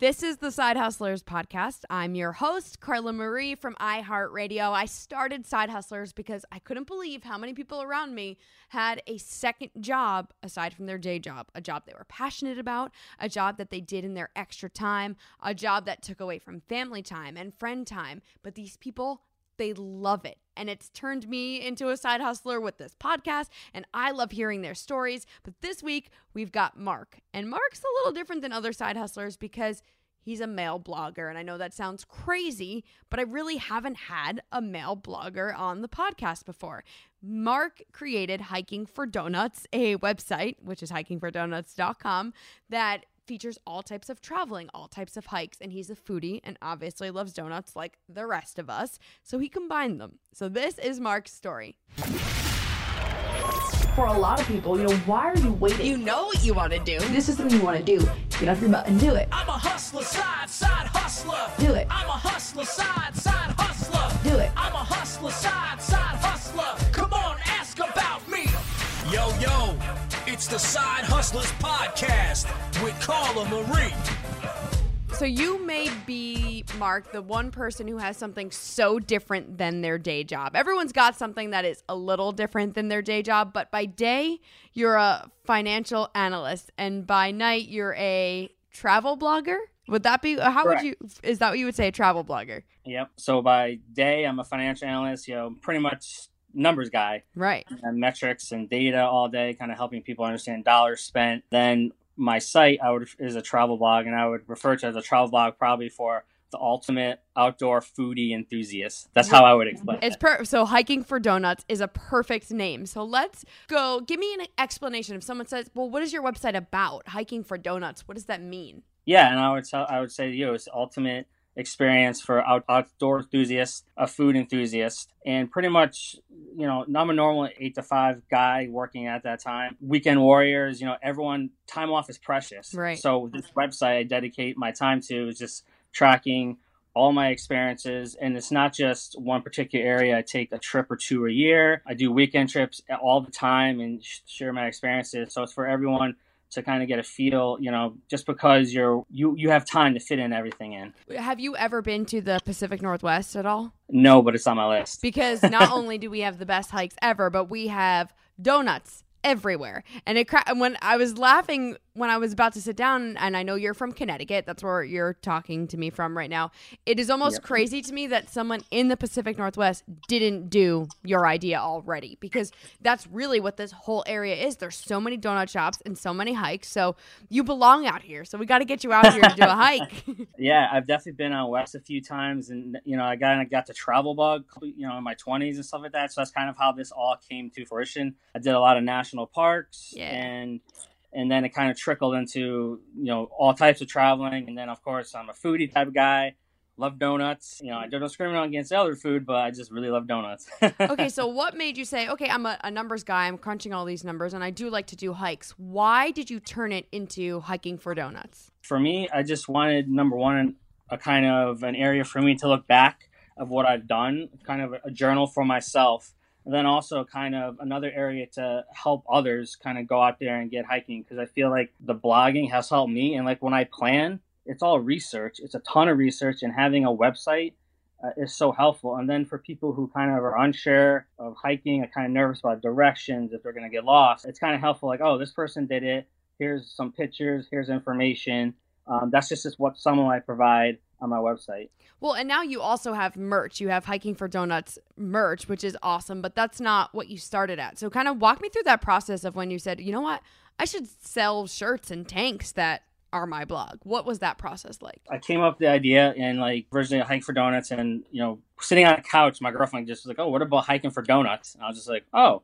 This is the Side Hustlers podcast. I'm your host, Carla Marie from iHeartRadio. I started Side Hustlers because I couldn't believe how many people around me had a second job aside from their day job, a job they were passionate about, a job that they did in their extra time, a job that took away from family time and friend time. But these people, they love it. And it's turned me into a side hustler with this podcast. And I love hearing their stories. But this week, we've got Mark. And Mark's a little different than other side hustlers because he's a male blogger. And I know that sounds crazy, but I really haven't had a male blogger on the podcast before. Mark created Hiking for Donuts, a website, which is hikingfordonuts.com, that features all types of traveling, all types of hikes, and he's a foodie and obviously loves donuts like the rest of us. So he combined them. So this is Mark's story. For a lot of people, you know, why are you waiting? You know what you want to do. This is something you want to do. Get off your butt and do it. I'm a hustler, side, side hustler. Do it. I'm a hustler, side, side hustler. Do it. I'm a hustler, side, side hustler. Come on, ask about me. Yo, yo, it's the Side Hustlers Podcast with Carla Marie. So you may be, Mark, the one person who has something so different than their day job. Everyone's got something that is a little different than their day job, but by day, you're a financial analyst, and by night, you're a travel blogger. Would that be, how Correct. would you, is that what you would say, a travel blogger? Yep. So by day, I'm a financial analyst. You know, pretty much numbers guy. Right. And metrics and data all day, kind of helping people understand dollars spent. Then my site, I would is a travel blog, and I would refer to it as a travel blog probably for the ultimate outdoor foodie enthusiast. That's how I would explain It's it. per- so hiking for donuts is a perfect name. So let's go. Give me an explanation. If someone says, "Well, what is your website about?" Hiking for donuts. What does that mean? Yeah, and I would tell, I would say to you, it's ultimate experience for out, outdoor enthusiasts, a food enthusiast, and pretty much, you know, I'm a normal eight to five guy working at that time. Weekend warriors, you know, everyone time off is precious. Right. So this website I dedicate my time to is just tracking all my experiences and it's not just one particular area i take a trip or two a year i do weekend trips all the time and sh- share my experiences so it's for everyone to kind of get a feel, you know, just because you're you you have time to fit in everything in. Have you ever been to the Pacific Northwest at all? No, but it's on my list. Because not only do we have the best hikes ever, but we have donuts everywhere. And it cra- when I was laughing when I was about to sit down, and I know you're from Connecticut, that's where you're talking to me from right now. It is almost yep. crazy to me that someone in the Pacific Northwest didn't do your idea already because that's really what this whole area is. There's so many donut shops and so many hikes. So you belong out here. So we got to get you out here to do a hike. yeah, I've definitely been out west a few times, and you know, I got I got the travel bug, you know, in my 20s and stuff like that. So that's kind of how this all came to fruition. I did a lot of national parks yeah. and and then it kind of trickled into you know all types of traveling. And then of course i'm a foodie type of guy. Love donuts. You know i don't discriminate against other food but i just really love donuts. Okay so what made you say okay i'm a, a, numbers guy. I'm crunching all these numbers and i do like to do hikes. Why did you turn it into hiking for donuts? For me i just wanted number one a kind of an area for me to look back of what i've done kind of a journal for myself and then also kind of another area to help others kind of go out there and get hiking because I feel like the blogging has helped me. And like when I plan, it's all research. It's a ton of research, and having a website uh, is so helpful. And then for people who kind of are unsure of hiking, are kind of nervous about directions, if they're going to get lost, it's kind of helpful. Like, oh, this person did it. Here's some pictures. Here's information. Um, that's just, what someone I provide on my website. Well, and now you also have merch. You have Hiking for Donuts merch, which is awesome, but that's not what you started at. So, kind of walk me through that process of when you said, you know what, I should sell shirts and tanks that are my blog. What was that process like? I came up with the idea and like originally Hiking for Donuts, and you know, sitting on a couch, my girlfriend just was like, "Oh, what about hiking for donuts?" And I was just like, "Oh,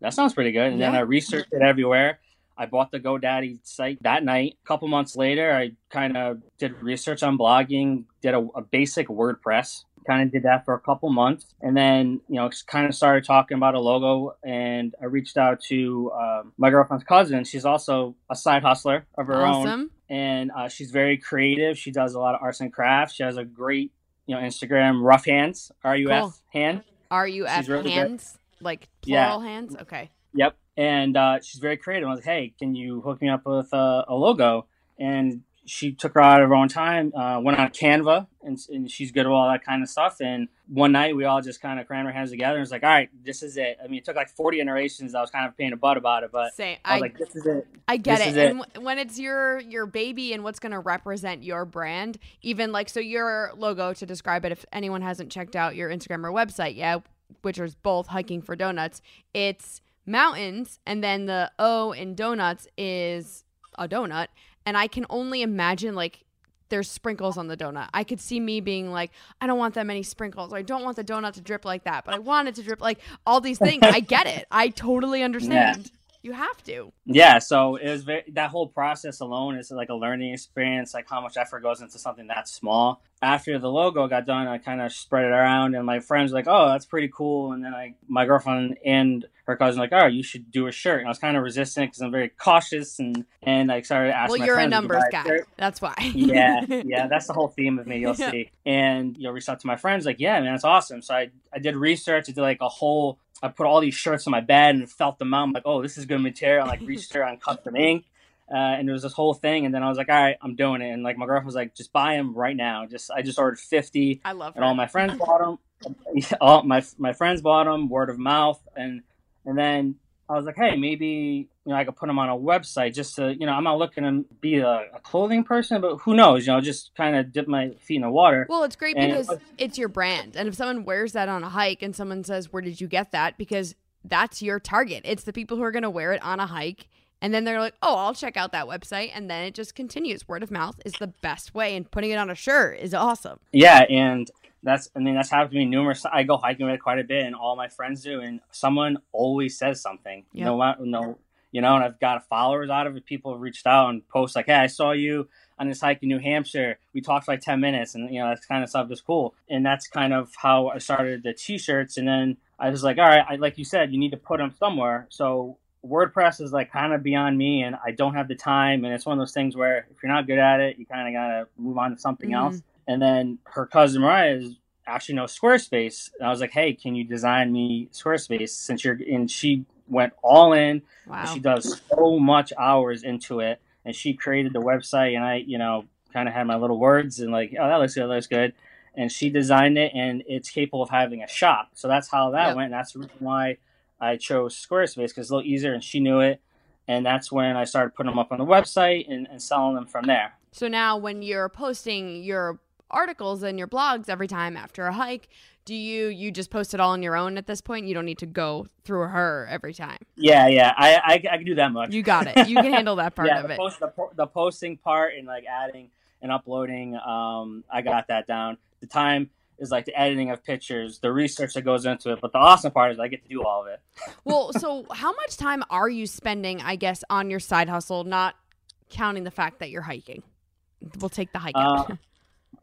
that sounds pretty good." And yeah. then I researched it everywhere. I bought the GoDaddy site that night. A couple months later, I kind of did research on blogging, did a, a basic WordPress, kind of did that for a couple months. And then you know kind of started talking about a logo and i reached out to um, my girlfriend's cousin. She's also a side hustler of her awesome. own and uh, she's very creative. She does a lot of arts and crafts. She has a great you know instagram rough hands. R-u-f cool. hand. R-u-f really hands? Good. like plural yeah. hands? Okay. Yep and uh, she's very creative. I was like, "Hey, can you hook me up with a, a logo?" And she took her out of her own time, uh, went on Canva, and, and, she's good at all that kind of stuff. And one night, we all just kind of crammed our hands together and was like, "All right, this is it." I mean, it took like forty iterations. I was kind of paying a butt about it, but Same. I was I, like, "This is it." I get this it. And it. when it's your your baby and what's going to represent your brand, even like so, your logo to describe it. If anyone hasn't checked out your Instagram or website yet, which is both hiking for donuts, it's mountains, and then the O in donuts is a donut. And I can only imagine like there's sprinkles on the donut. I could see me being like, I don't want that many sprinkles. Or I don't want the donut to drip like that, but I want it to drip like all these things. I get it. I totally understand. Yeah. You have to. Yeah. So it was very, that whole process alone is like a learning experience, like how much effort goes into something that small. After the logo got done, I kind of spread it around, and my friends were like, "Oh, that's pretty cool." And then I, my girlfriend and her cousin were like, "Oh, you should do a shirt." And I was kind of resistant because I'm very cautious, and and I started asking. Well, you're a numbers guy. Shirt. That's why. yeah, yeah, that's the whole theme of me. You'll yeah. see. And you'll reach out to my friends, like, "Yeah, man, that's awesome." So I I did research. I did like a whole I put all these shirts on my bed and felt them out. I'm like, oh, this is good material. I like reached there on custom ink. Uh, and it was this whole thing, and then I was like, "All right, I'm doing it." And like my girlfriend was like, "Just buy them right now." Just I just ordered fifty. I love. And all my friends bought them. all my my friends bought them, word of mouth, and and then I was like, "Hey, maybe you know I could put them on a website just to you know I'm not looking to be a, a clothing person, but who knows? You know, just kind of dip my feet in the water." Well, it's great and because it was, it's your brand, and if someone wears that on a hike and someone says, "Where did you get that?" because that's your target. It's the people who are going to wear it on a hike. And then they're like, oh, I'll check out that website. And then it just continues. Word of mouth is the best way. And putting it on a shirt is awesome. Yeah. And that's, I mean, that's happened to me numerous. I go hiking with quite a bit, and all my friends do. And someone always says something. Yep. No, no, you know, and I've got followers out of it. People have reached out and post like, hey, I saw you on this hike in New Hampshire. We talked for like 10 minutes, and, you know, that kind of stuff is cool. And that's kind of how I started the t shirts. And then, I was like, all right, I, like you said, you need to put them somewhere. So WordPress is like kind of beyond me, and I don't have the time. And it's one of those things where if you're not good at it, you kind of gotta move on to something mm-hmm. else. And then her cousin Mariah is actually knows Squarespace, and I was like, hey, can you design me Squarespace since you're and she went all in. Wow. She does so much hours into it, and she created the website, and I, you know, kind of had my little words and like, oh, that looks good, that looks good. And she designed it, and it's capable of having a shop. So that's how that Yep. went. And that's the reason why I chose Squarespace because it's a little easier, and she knew it. And that's when I started putting them up on the website and, and selling them from there. So now when you're posting your articles and your blogs every time after a hike, do you you just post it all on your own at this point? You don't need to go through her every time. Yeah, yeah, I, I, I can do that much. You got it. You can handle that part yeah, of the it. Post, the, the posting part and like adding and uploading, um, I got that down. The time is like the editing of pictures, the research that goes into it. But the awesome part is I get to do all of it. well, so how much time are you spending, I guess, on your side hustle, not counting the fact that you're hiking? We'll take the hike out.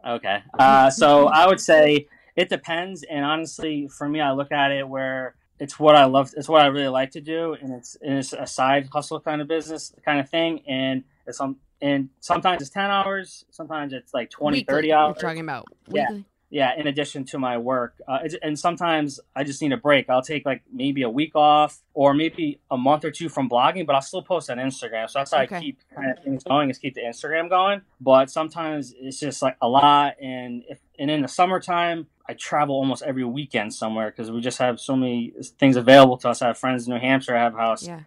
Okay. Uh, so I would say it depends. And honestly, for me, I look at it where it's what I love. It's what I really like to do. And it's, and it's a side hustle kind of business kind of thing. And it's some, and sometimes it's 10 hours. Sometimes it's like 20, Weekly, 30 you're hours. talking about weekly? Yeah. Yeah, in addition to my work. Uh, and sometimes I just need a break. I'll take like maybe a week off or maybe a month or two from blogging, but I'll still post on Instagram. So that's how Okay. I keep kind of things going is keep the Instagram going. But sometimes it's just like a lot. And if, and in the summertime, I travel almost every weekend somewhere because we just have so many things available to us. I have friends in New Hampshire. I have a house, Yeah.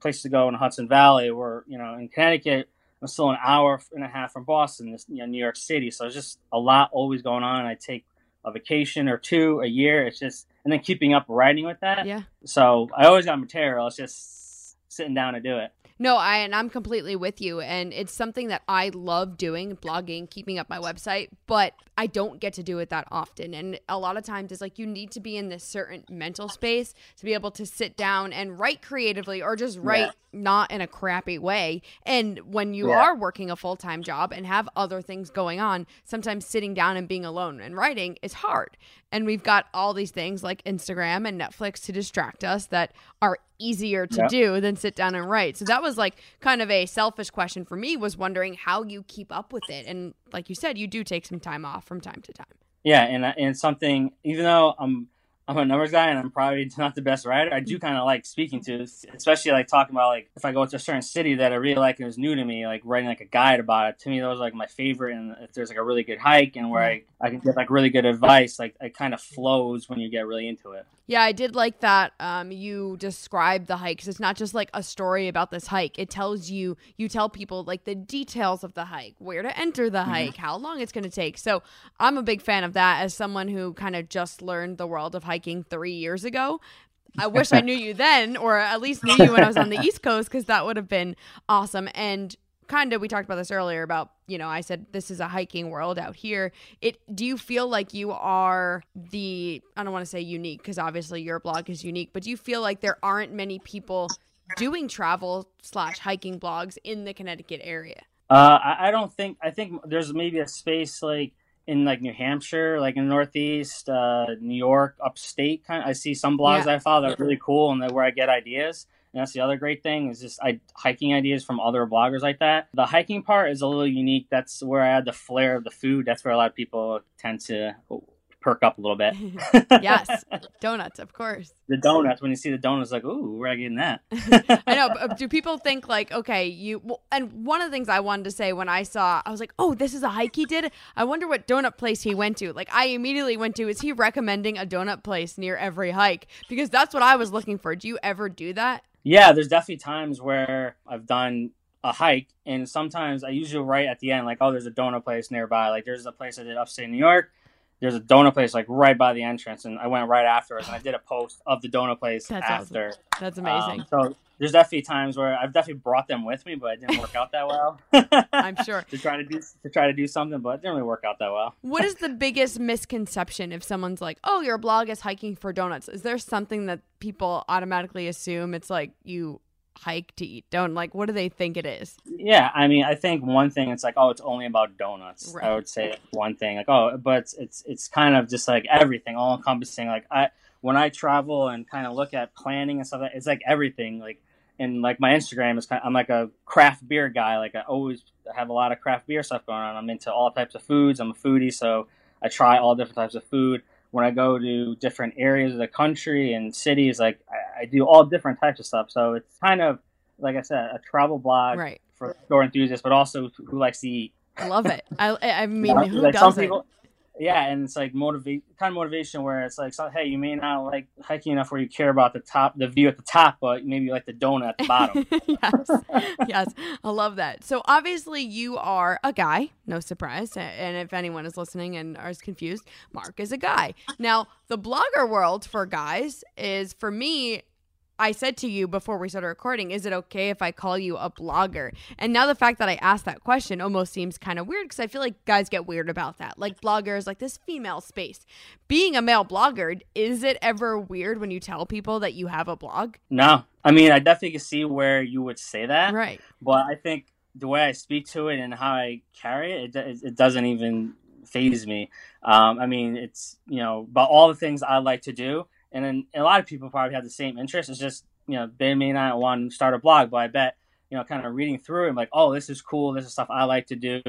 place to go in Hudson Valley. Or you know, in Connecticut, I'm still an hour and a half from Boston, this, you know, New York City. So it's just a lot always going on. I take a vacation or two a year. It's just and then keeping up writing with that. Yeah. So I always got material. It's just sitting down to do it. No, I and I'm completely with you and it's something that I love doing, blogging, keeping up my website, but I don't get to do it that often. And a lot of times it's like you need to be in this certain mental space to be able to sit down and write creatively or just write Yeah. not in a crappy way. And when you Yeah. are working a full-time job and have other things going on, sometimes sitting down and being alone and writing is hard. And we've got all these things like Instagram and Netflix to distract us that are easier to Yep. do than sit down and write. So that was like kind of a selfish question for me was wondering how you keep up with it. And like you said, you do take some time off from time to time. Yeah, and uh, and something even though I'm I'm a numbers guy and I'm probably not the best writer, I do kind of like speaking to, especially like talking about like if I go to a certain city that I really like and is new to me, like writing like a guide about it. To me, those are like my favorite. And if there's like a really good hike and where I, I can get like really good advice, like it kind of flows when you get really into it. Yeah, I did like that. Um, you describe the hikes. It's not just like a story about this hike. It tells you, you tell people like the details of the hike, where to enter the Mhm. hike, how long it's going to take. So I'm a big fan of that as someone who kind of just learned the world of hiking three years ago. I wish I knew you then, or at least knew you when I was on the East Coast, because that would have been awesome. And kind of, we talked about this earlier about, you know, I said this is a hiking world out here. It. Do you feel like you are the? I don't want to say unique, because obviously your blog is unique, but do you feel like there aren't many people doing travel slash hiking blogs in the Connecticut area? Uh, I, I don't think. I think there's maybe a space like in like New Hampshire, like in the Northeast, uh, New York, upstate. Kind. I see some blogs Yeah. I follow that are really cool and that where I get ideas. And that's the other great thing is just I hiking ideas from other bloggers like that. The hiking part is a little unique. That's where I add the flair of the food. That's where a lot of people tend to perk up a little bit. yes, donuts, of course. the donuts when you see the donuts, like ooh, where are I getting that? I know. But uh, do people think like, okay, you? Well, and one of the things I wanted to say when I saw, I was like, oh, this is a hike he did. I wonder what donut place he went to. Like, I immediately went to, is he recommending a donut place near every hike? Because that's what I was looking for. Do you ever do that? Yeah, there's definitely times where I've done a hike, and sometimes I usually write at the end, like, oh, there's a donut place nearby. Like, there's a place I did upstate New York. There's a donut place like right by the entrance, and I went right afterwards, and I did a post of the donut place That's awesome. after. That's amazing. Um, so there's definitely times where I've definitely brought them with me, but it didn't work out that well. I'm sure to try to do to try to do something, but it didn't really work out that well. What is the biggest misconception if someone's like, oh, your blog is hiking for donuts? Is there something that people automatically assume it's like you hike to eat don't Like, what do they think it is? Yeah, I mean, I think one thing it's like, oh, it's only about donuts. Right. I would say one thing, like, oh, but it's it's, it's kind of just like everything, all encompassing. Like I when I travel and kind of look at planning and stuff, like- it's like everything. Like and like my Instagram is kind of, I'm like a craft beer guy. Like I always have a lot of craft beer stuff going on. I'm into all types of foods. I'm a foodie, so I try all different types of food. When I go to different areas of the country and cities, like I, I do all different types of stuff. So it's kind of like I said, a travel blog Right. for store enthusiasts, but also who likes to eat. I love it. I I mean, who like doesn't? people, yeah, and it's like motivate kind of motivation where it's like, so, hey, you may not like hiking enough where you care about the top, the view at the top, but maybe like the donut at the bottom. yes, yes, I love that. So obviously you are a guy, no surprise. And if anyone is listening and is confused, Mark is a guy. Now the blogger world for guys is for me. I said to you before we started recording, is it okay if I call you a blogger? And now the fact that I asked that question almost seems kind of weird because I feel like guys get weird about that. Like bloggers, like this female space. Being a male blogger, is it ever weird when you tell people that you have a blog? No, I mean, I definitely can see where you would say that, Right. but I think the way I speak to it and how I carry it, it, it, it doesn't even phase me. Um, I mean, it's you know, about all the things I like to do, and then a lot of people probably have the same interest. It's just you know, they may not want to start a blog, but I bet you know, kind of reading through and like, oh, this is cool. This is stuff I like to do.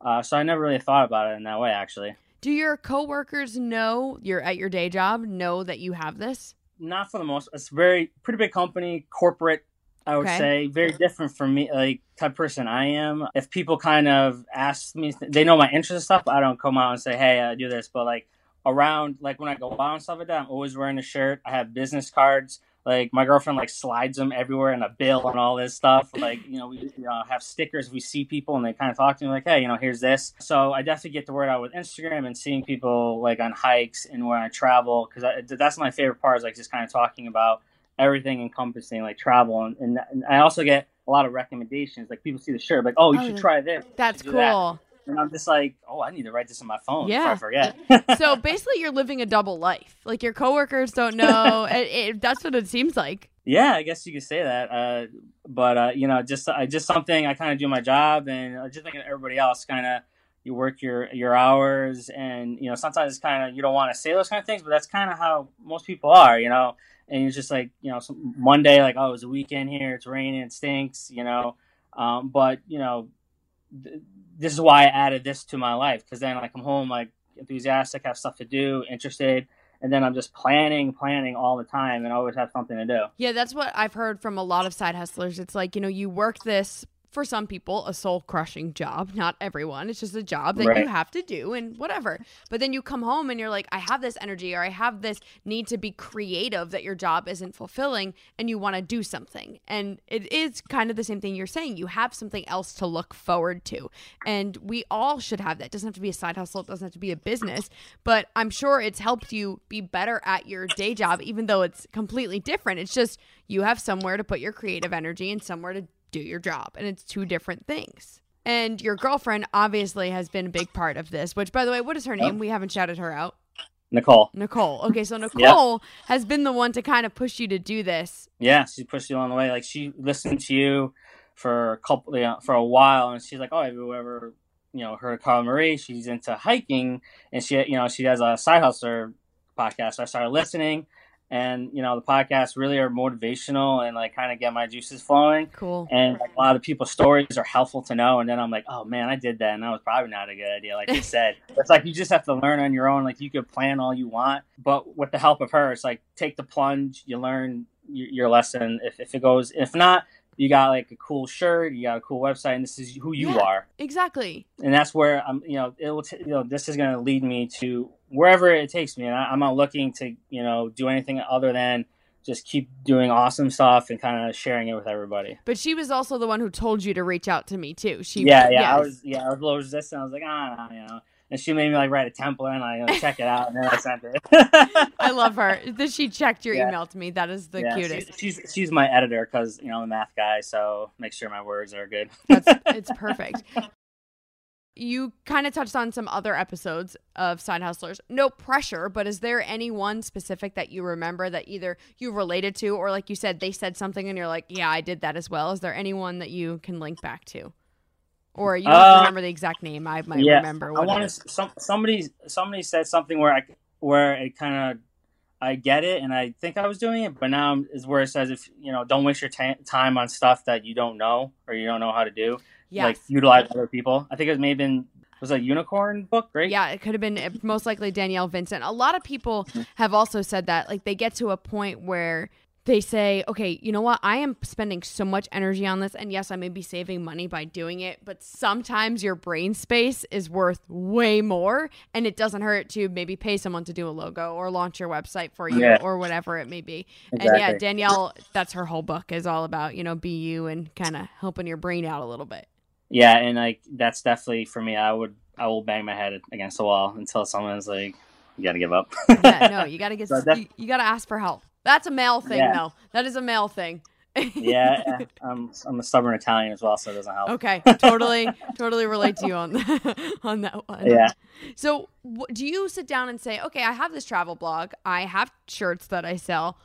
Uh, so I never really thought about it in that way, actually. Do your coworkers know you're at your day job, know that you have this? not for the most. It's very pretty big company, corporate. I would Okay. say very different from me, like type of person I am. If people kind of ask me, they know my interest and stuff. I don't come out and say, "Hey, I do this," but like around, like when I go out and stuff like that, I'm always wearing a shirt. I have business cards. Like my girlfriend like slides them everywhere in a bill and all this stuff. Like you know, we you uh, know, have stickers. We see people and they kind of talk to me like, "Hey, you know, here's this." So I definitely get the word out with Instagram and seeing people like on hikes and where I travel because that's my favorite part is like just kind of talking about everything encompassing like travel and, and, and I also get a lot of recommendations. Like people see the shirt, like, "Oh, you Oh, should try this." That's cool. that." And I'm just like, "Oh, I need to write this on my phone Yeah. before I forget." so basically, you're living a double life. Like your coworkers don't know. it, it, that's what it seems like. Yeah, I guess you could say that. Uh, but uh, you know, just uh, just something I kind of do my job, and uh, just like everybody else, kind of you work your your hours, and you know, sometimes it's kind of you don't want to say those kind of things, but that's kind of how most people are, you know. And you're just like, you know, some, one day like, oh, it's a weekend here, it's raining, it stinks, you know. Um, but you know, th- this is why I added this to my life because then I come home like enthusiastic, have stuff to do, interested, and then I'm just planning, planning all the time, and always have something to do. Yeah, that's what I've heard from a lot of side hustlers. It's like, you know, you work this for some people a soul crushing job not everyone. It's just a job that you have to do and whatever. But then you come home and you're like i have this energy or i have this need to be creative that your job isn't fulfilling and you want to do something. And it is kind of the same thing you're saying. You have something else to look forward to. And we all should have that. It doesn't have to be a side hustle. It doesn't have to be a business. But i'm sure it's helped you be better at your day job even though it's completely different. It's just you have somewhere to put your creative energy and somewhere to do your job and it's two different things and your girlfriend obviously has been a big part of this which by the way what is her name we haven't shouted her out Nicole. nicole okay so nicole has been the one to kind of push you to do this Yeah, she pushed you along the way. Like she listened to you for a couple, you know, for a while, and she's like, "Oh, have you ever, you know, heard of Carla Marie? She's into hiking, and she, you know, she has a side hustler podcast." So I started listening, and you know, the podcasts really are motivational and like kind of get my juices flowing. Cool. And like, a lot of people's stories are helpful to know. And then I'm like, "Oh man, I did that, and that was probably not a good idea." Like you said, it's like you just have to learn on your own. Like you could plan all you want, but with the help of her, it's like take the plunge. You learn your, your lesson. If, if it goes, if not, you got like a cool shirt, you got a cool website, and this is who you Yeah. are. exactly And that's where I'm. You know, it will. T- you know, this is going to lead me to wherever it takes me. And I, I'm not looking to you know do anything other than just keep doing awesome stuff and kind of sharing it with everybody. but she was also the one who told you to reach out to me too she yeah, yeah, I was, yeah, I was a little resistant. I was like, ah, you know, and she made me like write a template and I know, check it out, and then I sent it. I love her. That she checked your Yeah. email to me. That is the Yeah, cutest. She's, she's she's my editor because you know I'm a math guy, so make sure my words are good. That's it's perfect. You kind of touched on some other episodes of Side Hustlers. No pressure, but is there any one specific that you remember that either you related to or like you said they said something and you're like, "Yeah, I did that as well." Is there anyone that you can link back to? Or you don't Uh, remember the exact name. I might yeah, remember I want to. Some somebody somebody said something where I where it kind of I get it and I think I was doing it, but now is where it says if you know don't waste your ta time on stuff that you don't know or you don't know how to do. Yes. Like utilize other people. I think it may have been was a unicorn book, right? Yeah, it could have been most likely Danielle Vincent. A lot of people Mm-hmm. have also said that like they get to a point where they say, okay, you know what? I am spending so much energy on this. And yes, I may be saving money by doing it, but sometimes your brain space is worth way more. And it doesn't hurt to maybe pay someone to do a logo or launch your website for you Yeah. or whatever it may be. And yeah, Danielle, that's her whole book is all about, you know, be you and kind of helping your brain out a little bit. Yeah, and like that's definitely for me. I would I will bang my head against the wall until someone's like, "You got to give up." yeah, no, you got to get, So that- you, you got to ask for help. That's a male thing, Yeah. though. That is a male thing. yeah, I'm I'm a stubborn Italian as well, so it doesn't help. Okay, totally, totally relate to you on that, on that one. Yeah. So, wh- do you sit down and say, "Okay, I have this travel blog. I have shirts that I sell."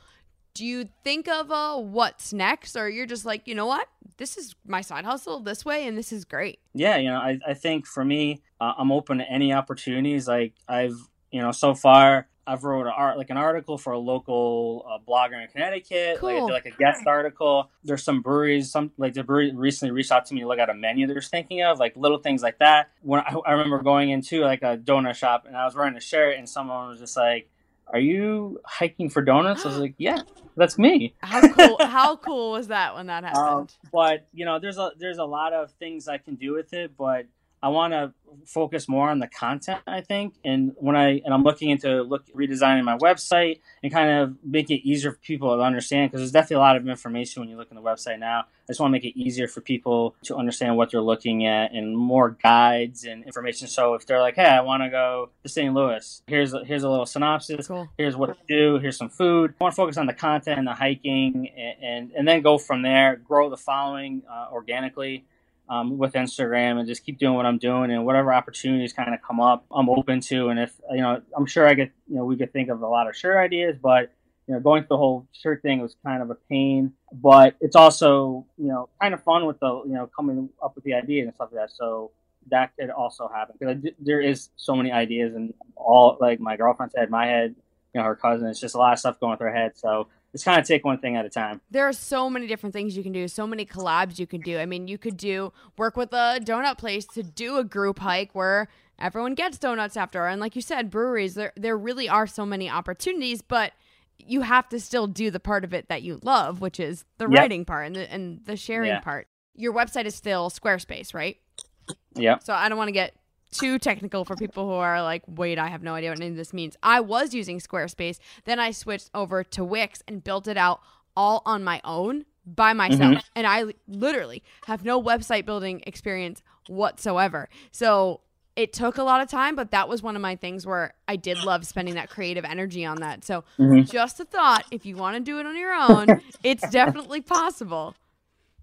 Do you think of uh, what's next, or you're just like, you know what, this is my side hustle this way, and this is great. Yeah, you know, I, I think for me, uh, I'm open to any opportunities. Like I've, you know, so far I've wrote a art like an article for a local uh, blogger in Connecticut. Like I Cool. did like a guest article. There's some breweries, some like the brewery recently reached out to me to look at a menu they're thinking of, like little things like that. When I, I remember going into like a donut shop and I was wearing a shirt and someone was just like, "Are you hiking for donuts?" I was like, "Yeah, that's me." How cool! how cool was that when that happened? Um, but you know, there's a there's a lot of things I can do with it, but I want to focus more on the content. I think, and when I and I'm looking into look redesigning my website and kind of make it easier for people to understand because there's definitely a lot of information when you look in the website now. I just want to make it easier for people to understand what they're looking at and more guides and information. So if they're like, "Hey, I want to go to St. Louis," here's a, here's a little synopsis. Cool. Here's what to do. Here's some food. I want to focus on the content and the hiking, and and, and then go from there. Grow the following uh, organically um, with Instagram, and just keep doing what I'm doing. And whatever opportunities kind of come up, I'm open to. And if you know, I'm sure I get you know we could think of a lot of shirt ideas, but you know, going through the whole shirt thing was kind of a pain. But it's also you know kind of fun with the you know coming up with the ideas and stuff like that. So that could also happen because there is so many ideas and all like my girlfriend's head, my head, you know, her cousin. It's just a lot of stuff going through her head. So it's kind of take one thing at a time. there are so many different things you can do so many collabs you can do i mean you could do work with a donut place to do a group hike where everyone gets donuts after and like you said breweries there there really are so many opportunities but you have to still do the part of it that you love which is the Yep. writing part and the, and the sharing Yeah. part your website is still squarespace right Yeah. so I don't want to get too technical for people who are like, wait, I have no idea what any of this means. I was using Squarespace, then I switched over to Wix and built it out all on my own by myself. Mhm. And I literally have no website building experience whatsoever. So it took a lot of time, but that was one of my things where I did love spending that creative energy on that. So Mhm. just a thought, if you want to do it on your own, it's definitely possible.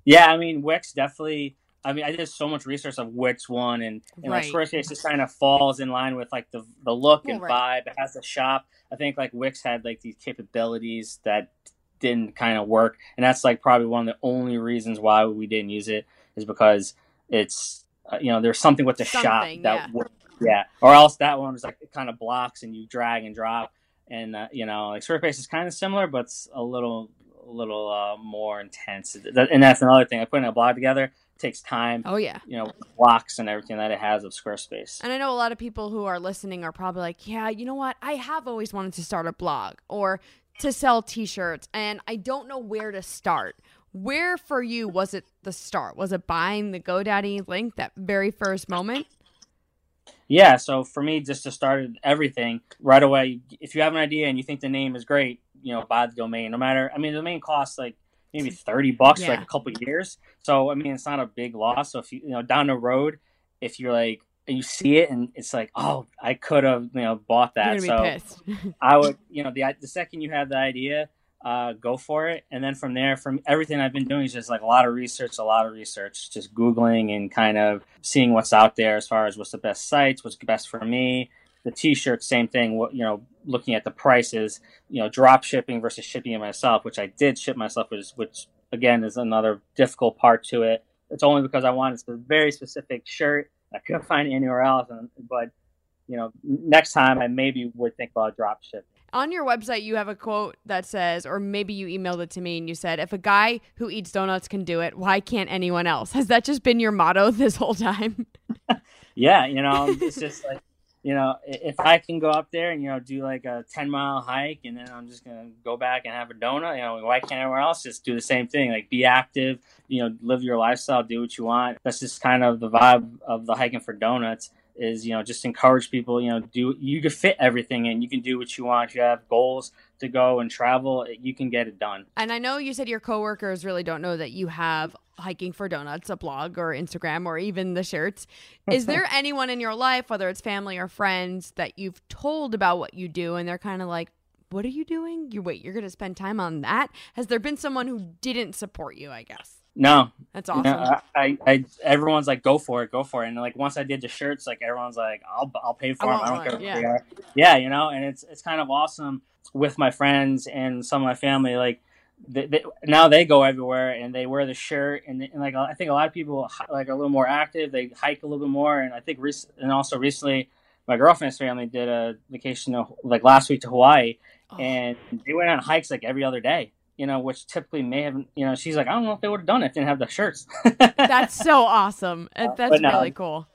Yeah, I mean, Wix definitely. I mean, I did so much research of which one, and, and like Right. Squarespace just kind of falls in line with like the the look and right. vibe. It has the shop. I think like Wix had like these capabilities that didn't kind of work, and that's like probably one of the only reasons why we didn't use it is because it's uh, you know there's something with the shop that yeah. worked. yeah, or else that one was like it kind of blocks and you drag and drop, and uh, you know like Squarespace is kind of similar, but it's a little a little uh, more intense. And that's another thing. I like, putting a blog together takes time. Oh, yeah. You know, blocks and everything that it has of Squarespace. And I know a lot of people who are listening are probably like, yeah, you know what? I have always wanted to start a blog or to sell t shirts, and I don't know where to start. Where for you was it the start? Was it buying the GoDaddy link that very first moment? Yeah, so for me, just to start everything right away, if you have an idea and you think the name is great, you know, buy the domain. No matter, I mean, the domain costs like maybe thirty bucks for like a couple years. So I mean, it's not a big loss. So if you you know down the road, if you're like you see it and it's like, oh, I could have you know bought that. So gonna be pissed. I would, you know, the the second you have the idea, uh, go for it, and then from there, from everything I've been doing is just like a lot of research, a lot of research, just googling and kind of seeing what's out there as far as what's the best sites, what's best for me. The T-shirt, same thing. What you know, looking at the prices, you know, drop shipping versus shipping it myself, which I did ship myself, which, which again is another difficult part to it. It's only because I wanted a very specific shirt I couldn't find anywhere else, and, but you know, next time I maybe would think about drop shipping. On your website, you have a quote that says, or maybe you emailed it to me and you said, if a guy who eats donuts can do it, why can't anyone else? Has that just been your motto this whole time? yeah, you know, it's just like, you know, if I can go up there and, you know, do like a 10 mile hike and then I'm just to go back and have a donut, you know, why can't everyone else just do the same thing? Like be active, you know, live your lifestyle, do what you want. That's just kind of the vibe of the hiking for donuts is you know just encourage people you know do you can fit everything in. You can do what you want. You have goals to go and travel you can get it done. And i know you said your coworkers really don't know that you have hiking for donuts a blog or instagram or even the shirts. Is there anyone in your life whether it's family or friends that you've told about what you do and they're kind of like what are you doing? You wait you're going to spend time on that? Has there been someone who didn't support you i guess no, that's awesome. I, I, everyone's like, go for it, go for it. And like once I did the shirts, like everyone's like, I'll, I'll pay for I them. I don't care. Yeah. They are. yeah, you know, and it's, it's kind of awesome with my friends and some of my family. Like they, they, now they go everywhere and they wear the shirt and, and, like I think a lot of people like are a little more active. They hike a little bit more, and I think rec- and also recently my girlfriend's family did a vacation to, like last week to Hawaii, oh. and they went on hikes like every other day you know, which typically may have, you know, she's like, I don't know if they would have done it, didn't have the shirts. That's so awesome. That's no, really cool.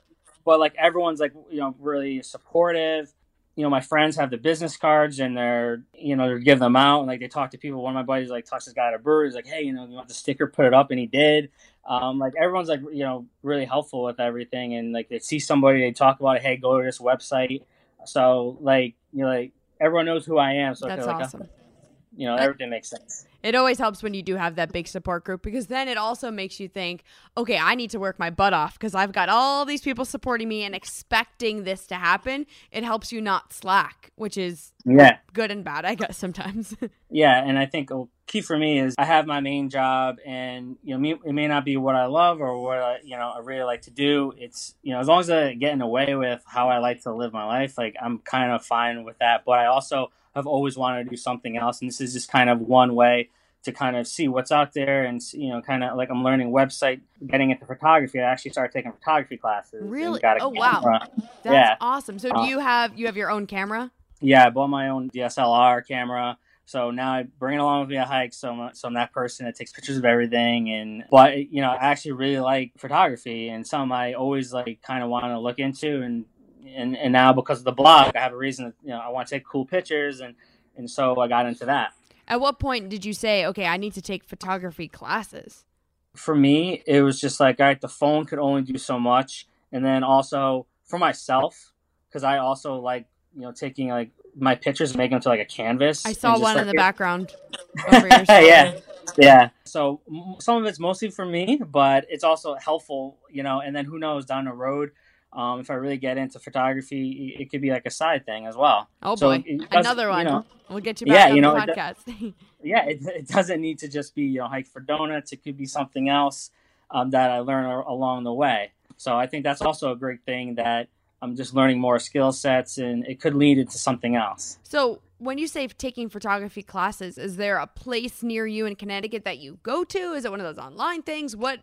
But like everyone's like, you know, really supportive. You know, my friends have the business cards and they're, you know, they give them out and like they talk to people. One of my buddies like talks to this guy at a brewery. He's like, hey, you know, you want the sticker? Put it up, and he did. Um, like everyone's like, you know, really helpful with everything, and like they see somebody, they talk about it. Hey, go to this website. So like, you know, like everyone knows who I am. So that's like, awesome. You know, everything makes sense it always helps when you do have that big support group because then it also makes you think, okay, I need to work my butt off because I've got all these people supporting me and expecting this to happen. It helps you not slack, which is yeah good and bad, I guess sometimes. yeah, and I think a key for me is I have my main job, and you know, it may not be what I love or what I you know I really like to do. It's you know, as long as I get in the way with how I like to live my life, like I'm kind of fine with that. But I also have always wanted to do something else, and this is just kind of one way to kind of see what's out there and you know kind of like i'm learning website getting into photography i actually started taking photography classes really oh wow that's yeah. awesome so do uh, you have you have your own camera yeah i bought my own dslr camera so now I bring it along with me on hikes. So I'm, so I'm that person that takes pictures of everything. And but you know, I actually really like photography and some I always like kind of want to look into. And and and now because of the blog, I have a reason. To, you know, I want to take cool pictures and and so I got into that. At what point did you say, okay, I need to take photography classes? For me, it was just like, all right, the phone could only do so much. And then also for myself, because I also like, you know, taking like my pictures and making them to like a canvas. I saw one like, in the background. yeah. Yeah. So some of it's mostly for me, but it's also helpful, you know, and then who knows down the road, um, if I really get into photography, it could be like a side thing as well. Oh so boy, another one. You know, we'll get you back yeah, on you know, the podcast. It, yeah, it, it, doesn't need to just be you know hike for donuts. It could be something else um, that I learn along the way. So I think that's also a great thing that I'm just learning more skill sets, and it could lead into something else. So when you say taking photography classes, is there a place near you in Connecticut that you go to? Is it one of those online things? What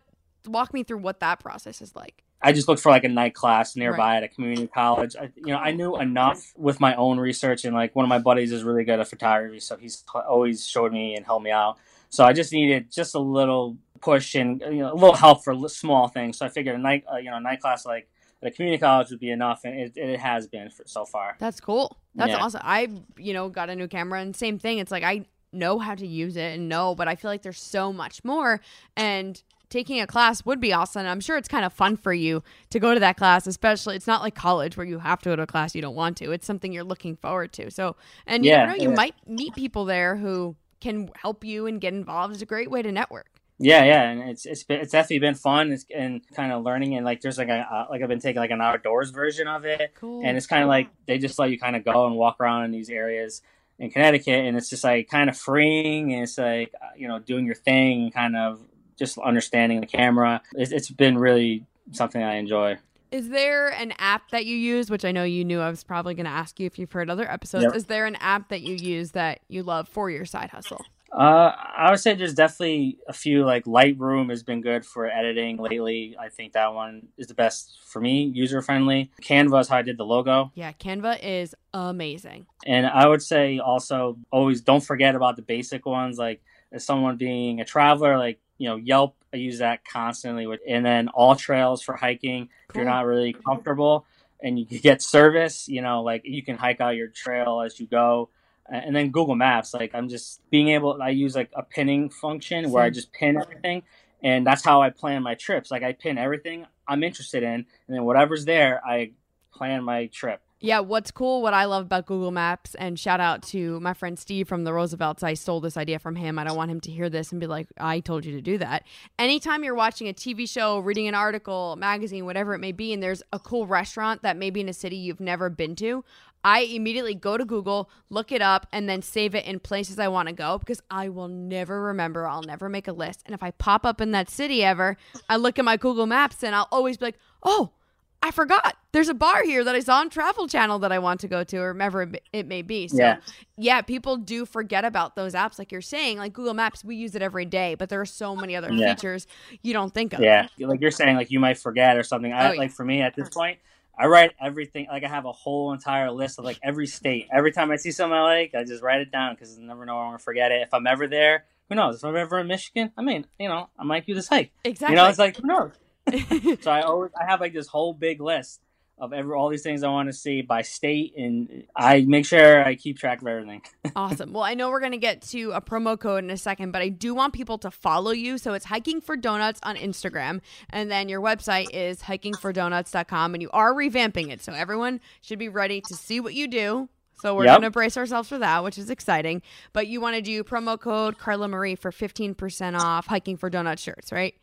walk me through what that process is like. I just looked for like a night class nearby right. at a community college. I, you know, I knew enough with my own research, and like one of my buddies is really good at photography, so he's always showed me and helped me out. So I just needed just a little push and you know a little help for small things. So I figured a night, uh, you know, a night class like at a community college would be enough, and it, it has been for, so far. That's cool. That's yeah. awesome. I you know got a new camera, and same thing. It's like I know how to use it and know, but I feel like there's so much more and taking a class would be awesome. I'm sure it's kind of fun for you to go to that class, especially it's not like college where you have to go to a class you don't want to. It's something you're looking forward to. So, and yeah, you know, you yeah. might meet people there who can help you and get involved. It's a great way to network. Yeah, yeah, and it's it's been, it's definitely been fun it's, and kind of learning and like there's like a uh, like I've been taking like an outdoors version of it, cool. and it's kind of like they just let you kind of go and walk around in these areas in Connecticut, and it's just like kind of freeing, and it's like uh, you know doing your thing, kind of just understanding the camera. It's, it's been really something I enjoy. Is there an app that you use, which I know you knew I was probably going to ask you if you've heard other episodes? Yep. Is there an app that you use that you love for your side hustle? Uh, I would say there's definitely a few like Lightroom has been good for editing lately. I think that one is the best for me, user friendly. Canva is how I did the logo. Yeah, Canva is amazing. And I would say also always don't forget about the basic ones like as someone being a traveler, like you know Yelp. I use that constantly with, and then All Trails for hiking. If you're not really comfortable and you get service, you know, like you can hike out your trail as you go and then Google Maps. Like I'm just being able. I use like a pinning function where I just pin everything, and that's how I plan my trips. Like I pin everything I'm interested in, and then whatever's there, I plan my trip. Yeah, what's cool, what I love about Google Maps, and shout out to my friend Steve from the Roosevelts. I stole this idea from him. I don't want him to hear this and be like, I told you to do that. Anytime you're watching a TV show, reading an article, magazine, whatever it may be, and there's a cool restaurant that may be in a city you've never been to, I immediately go to Google, look it up, and then save it in places I want to go because I will never remember. I'll never make a list. And if I pop up in that city ever, I look at my Google Maps and I'll always be like, oh, I forgot. There's a bar here that I saw on Travel Channel that I want to go to, or whatever it may be. So, yeah. yeah, people do forget about those apps, like you're saying. Like Google Maps, we use it every day, but there are so many other yeah. features you don't think of. Yeah, like you're saying, like you might forget or something. I, oh, yeah. Like for me at this point, I write everything. Like I have a whole entire list of like every state. Every time I see something I like, I just write it down because I never know I'm gonna forget it. If I'm ever there, who knows? If I'm ever in Michigan, I mean, you know, I might do this hike. Exactly. You know, it's like who knows. so I always I have like this whole big list of every all these things I want to see by state, and I make sure I keep track of everything. awesome. Well, I know we're gonna get to a promo code in a second, but I do want people to follow you. So it's hiking for donuts on Instagram, and then your website is hikingfordonuts.com, and you are revamping it, so everyone should be ready to see what you do. So we're yep. going to brace ourselves for that, which is exciting. But you want to do promo code Carla Marie for 15% off hiking for donut shirts, right?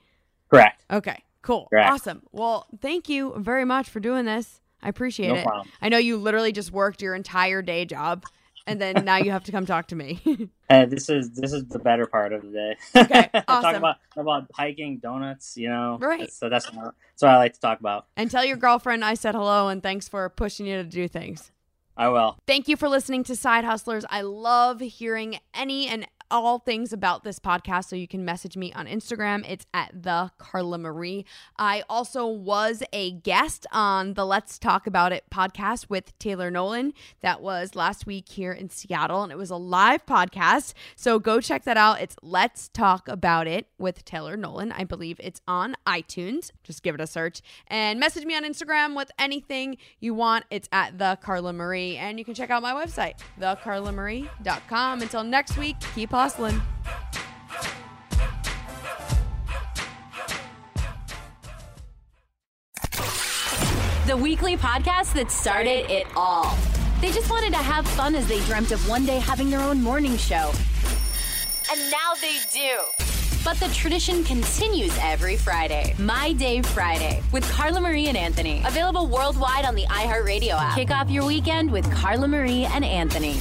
Correct. Okay. Cool. Correct. Awesome. Well, thank you very much for doing this. I appreciate no it. Problem. I know you literally just worked your entire day job and then now you have to come talk to me. uh, this is this is the better part of the day. Okay, awesome. talk about about hiking, donuts, you know. Right. So that's that's what I like to talk about. And tell your girlfriend I said hello and thanks for pushing you to do things. I will. Thank you for listening to Side Hustlers. I love hearing any and all things about this podcast. So you can message me on Instagram. It's at the Carla Marie. I also was a guest on the Let's Talk About It podcast with Taylor Nolan. That was last week here in Seattle, and it was a live podcast. So go check that out. It's Let's Talk About It with Taylor Nolan. I believe it's on iTunes. Just give it a search and message me on Instagram with anything you want. It's at the Carla Marie, and you can check out my website, thecarlamarie.com. Until next week, keep The weekly podcast that started it all. They just wanted to have fun as they dreamt of one day having their own morning show. And now they do. But the tradition continues every Friday. My Day Friday with Carla Marie and Anthony. Available worldwide on the iHeartRadio app. Kick off your weekend with Carla Marie and Anthony.